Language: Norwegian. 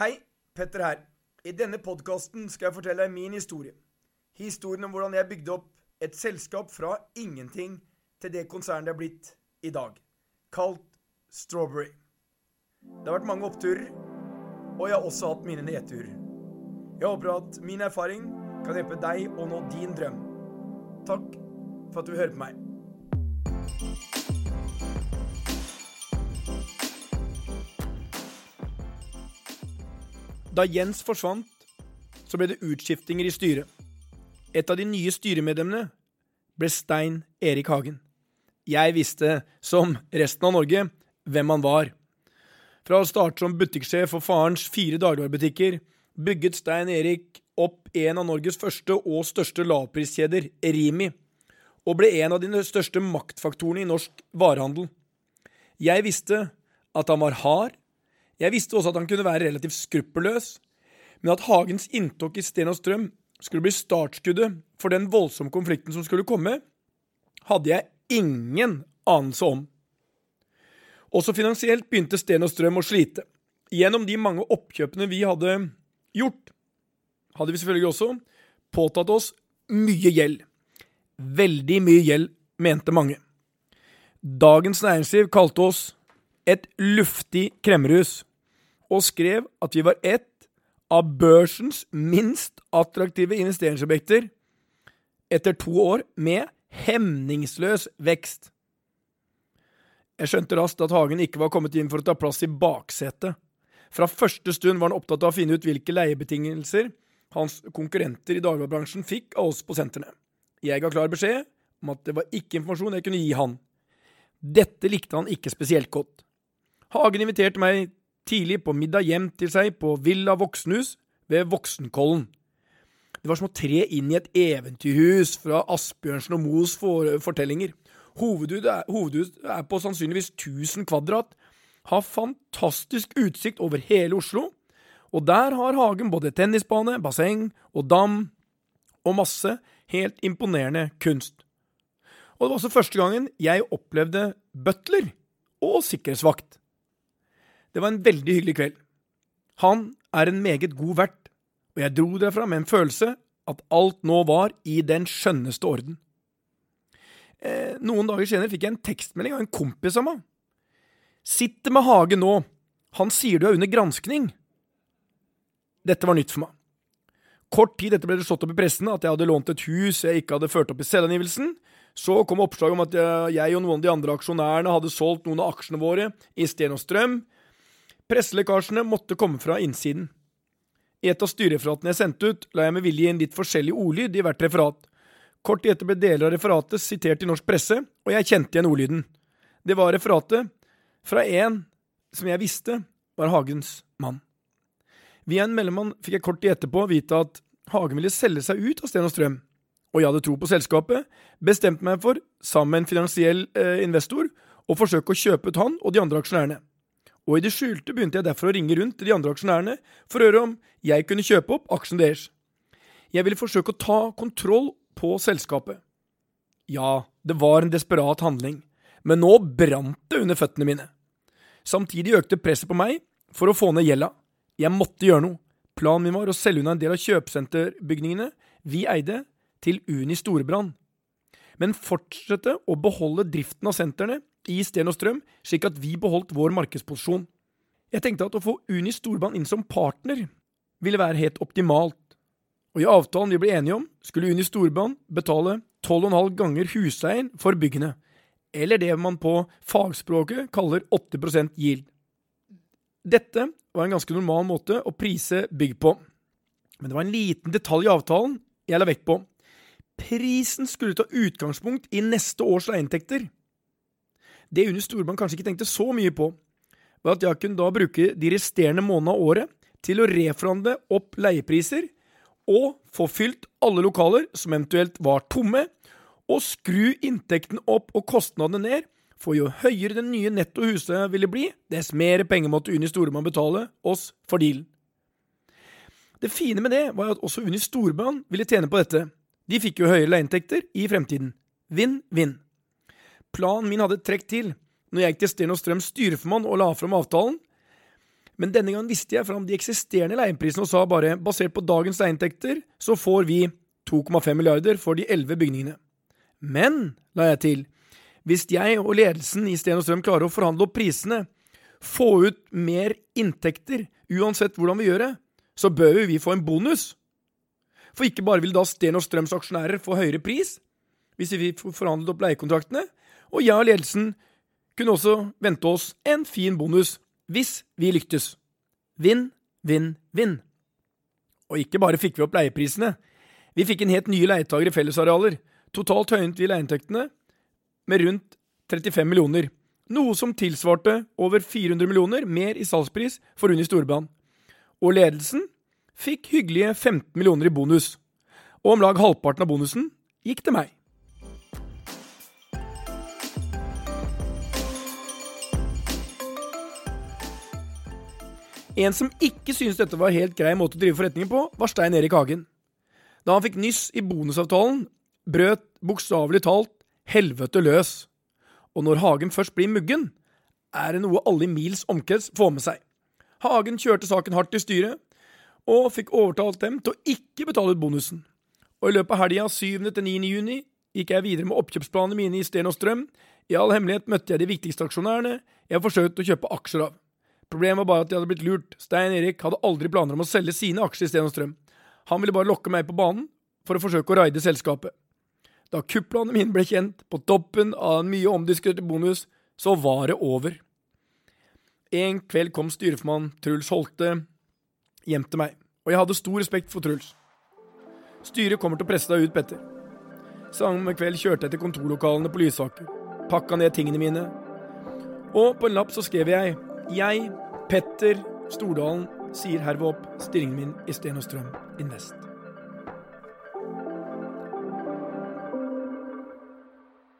Hei, Petter her. I denne podkasten skal jeg fortelle deg min historie. Historien om hvordan jeg bygde opp et selskap fra ingenting til det konsernet det er blitt i dag. Kalt Strawberry. Det har vært mange oppturer, og jeg har også hatt mine nedturer. Jeg håper at min erfaring kan hjelpe deg å nå din drøm. Takk for at du hører på meg. Da Jens forsvant, så ble det utskiftinger i styret. Et av de nye styremedlemmene ble Stein Erik Hagen. Jeg visste, som resten av Norge, hvem han var. Fra å starte som butikksjef for farens fire dagligvarebutikker, bygget Stein Erik opp en av Norges første og største lavpriskjeder, Rimi, og ble en av de største maktfaktorene i norsk varehandel. Jeg visste at han var hard, jeg visste også at han kunne være relativt skruppelløs, men at Hagens inntog i Sten og Strøm skulle bli startskuddet for den voldsomme konflikten som skulle komme, hadde jeg ingen anelse om. Også finansielt begynte Sten og Strøm å slite. Gjennom de mange oppkjøpene vi hadde gjort, hadde vi selvfølgelig også påtatt oss mye gjeld. Veldig mye gjeld, mente mange. Dagens Næringsliv kalte oss et luftig kremmerhus, og skrev at vi var ett av børsens minst attraktive investeringsobjekter etter to år med hemningsløs vekst. Jeg skjønte raskt at Hagen ikke var kommet inn for å ta plass i baksetet. Fra første stund var han opptatt av å finne ut hvilke leiebetingelser hans konkurrenter i dagligvarebransjen fikk av oss på sentrene. Jeg ga klar beskjed om at det var ikke informasjon jeg kunne gi han. Dette likte han ikke spesielt godt. Hagen inviterte meg tidlig på middag hjem til seg på Villa Voksenhus ved Voksenkollen. Det var som å tre inn i et eventyrhus fra Asbjørnsen og Moes fortellinger. Hovedhuset er på sannsynligvis 1000 kvadrat, har fantastisk utsikt over hele Oslo, og der har Hagen både tennisbane, basseng og dam og masse helt imponerende kunst. Og det var også første gangen jeg opplevde butler og sikkerhetsvakt. Det var en veldig hyggelig kveld. Han er en meget god vert, og jeg dro derfra med en følelse at alt nå var i den skjønneste orden. Eh, noen dager senere fikk jeg en tekstmelding av en kompis av meg. Sitter med Hage nå. Han sier du er under granskning. Dette var nytt for meg. Kort tid etter ble det slått opp i pressen at jeg hadde lånt et hus jeg ikke hadde ført opp i selvangivelsen. Så kom oppslaget om at jeg og noen av de andre aksjonærene hadde solgt noen av aksjene våre i Sten og Strøm. Presselekkasjene måtte komme fra innsiden. I et av styrereferatene jeg sendte ut, la jeg med vilje inn litt forskjellig ordlyd i hvert referat. Kort etter ble deler av referatet sitert i norsk presse, og jeg kjente igjen ordlyden. Det var referatet fra en som jeg visste var Hagens mann. Via en mellommann fikk jeg kort tid etterpå vite at Hagen ville selge seg ut av Sten og Strøm, og jeg hadde tro på selskapet, bestemte meg for, sammen med en finansiell eh, investor, å forsøke å kjøpe ut han og de andre aksjonærene. Og i det skjulte begynte jeg derfor å ringe rundt til de andre aksjonærene for å høre om jeg kunne kjøpe opp aksjene deres. Jeg ville forsøke å ta kontroll på selskapet. Ja, det var en desperat handling, men nå brant det under føttene mine. Samtidig økte presset på meg for å få ned gjelda. Jeg måtte gjøre noe. Planen min var å selge unna en del av kjøpesenterbygningene vi eide, til Uni Storebrand, men fortsette å beholde driften av sentrene i Sten og Strøm, slik at vi beholdt vår markedsposisjon. Jeg tenkte at å få Uni Storband inn som partner ville være helt optimalt, og i avtalen vi ble enige om, skulle Uni Storband betale 12,5 ganger husleien for byggene, eller det man på fagspråket kaller 8% yield. Dette var en ganske normal måte å prise bygg på, men det var en liten detalj i avtalen jeg la vekt på. Prisen skulle ta utgangspunkt i neste års leieinntekter. Det Une Storebrand kanskje ikke tenkte så mye på, var at jeg kunne da bruke de resterende månedene av året til å reforhandle opp leiepriser og få fylt alle lokaler som eventuelt var tomme, og skru inntekten opp og kostnadene ned, for jo høyere den nye netto husleia ville bli, dess mer penger måtte Uni Storebrand betale oss for dealen. Det fine med det var at også Uni Storebrand ville tjene på dette. De fikk jo høyere leieinntekter i fremtiden. Vinn-vinn. Planen min hadde trukket til når jeg gikk til Sten og Strøms styreformann og la fram avtalen, Men denne gangen visste jeg fram de eksisterende leieprisene og sa bare basert på dagens leieinntekter, så får vi 2,5 milliarder for de elleve bygningene. Men, la jeg til, hvis jeg og ledelsen i Sten og Strøm klarer å forhandle opp prisene, få ut mer inntekter, uansett hvordan vi gjør det, så bør vi få en bonus. For ikke bare vil da Sten og Strøms aksjonærer få høyere pris, hvis vi får forhandlet opp leiekontraktene, og jeg og ledelsen kunne også vente oss en fin bonus hvis vi lyktes. Vinn, vinn, vinn. Og ikke bare fikk vi opp leieprisene, vi fikk inn helt nye leietagere i fellesarealer. Totalt høynet vi leieinntektene med rundt 35 millioner, noe som tilsvarte over 400 millioner mer i salgspris for Unni Storbanen. Og ledelsen fikk hyggelige 15 millioner i bonus, og om lag halvparten av bonusen gikk til meg. En som ikke syntes dette var helt grei måte å drive forretningen på, var Stein Erik Hagen. Da han fikk nyss i bonusavtalen, brøt bokstavelig talt helvete løs. Og når Hagen først blir muggen, er det noe alle i mils omkrets får med seg. Hagen kjørte saken hardt i styret, og fikk overtalt dem til å ikke betale ut bonusen. Og i løpet av helga 7. til 9. juni gikk jeg videre med oppkjøpsplanene mine i Sten og Strøm. I all hemmelighet møtte jeg de viktigste aksjonærene jeg forsøkte å kjøpe aksjer av. Problemet var bare at de hadde blitt lurt. Stein Erik hadde aldri planer om å selge sine aksjer i Sten og Strøm. Han ville bare lokke meg på banen for å forsøke å raide selskapet. Da kupplanene mine ble kjent, på toppen av en mye omdiskutert bonus, så var det over. En kveld kom styreformann Truls Holte hjem til meg, og jeg hadde stor respekt for Truls. Styret kommer til å presse deg ut, Petter. Samme kveld kjørte jeg til kontorlokalene på Lysaker, pakka ned tingene mine, og på en lapp så skrev jeg Jeg, Petter Stordalen, sier herved opp stillingen min i Sten og Strøm Invest.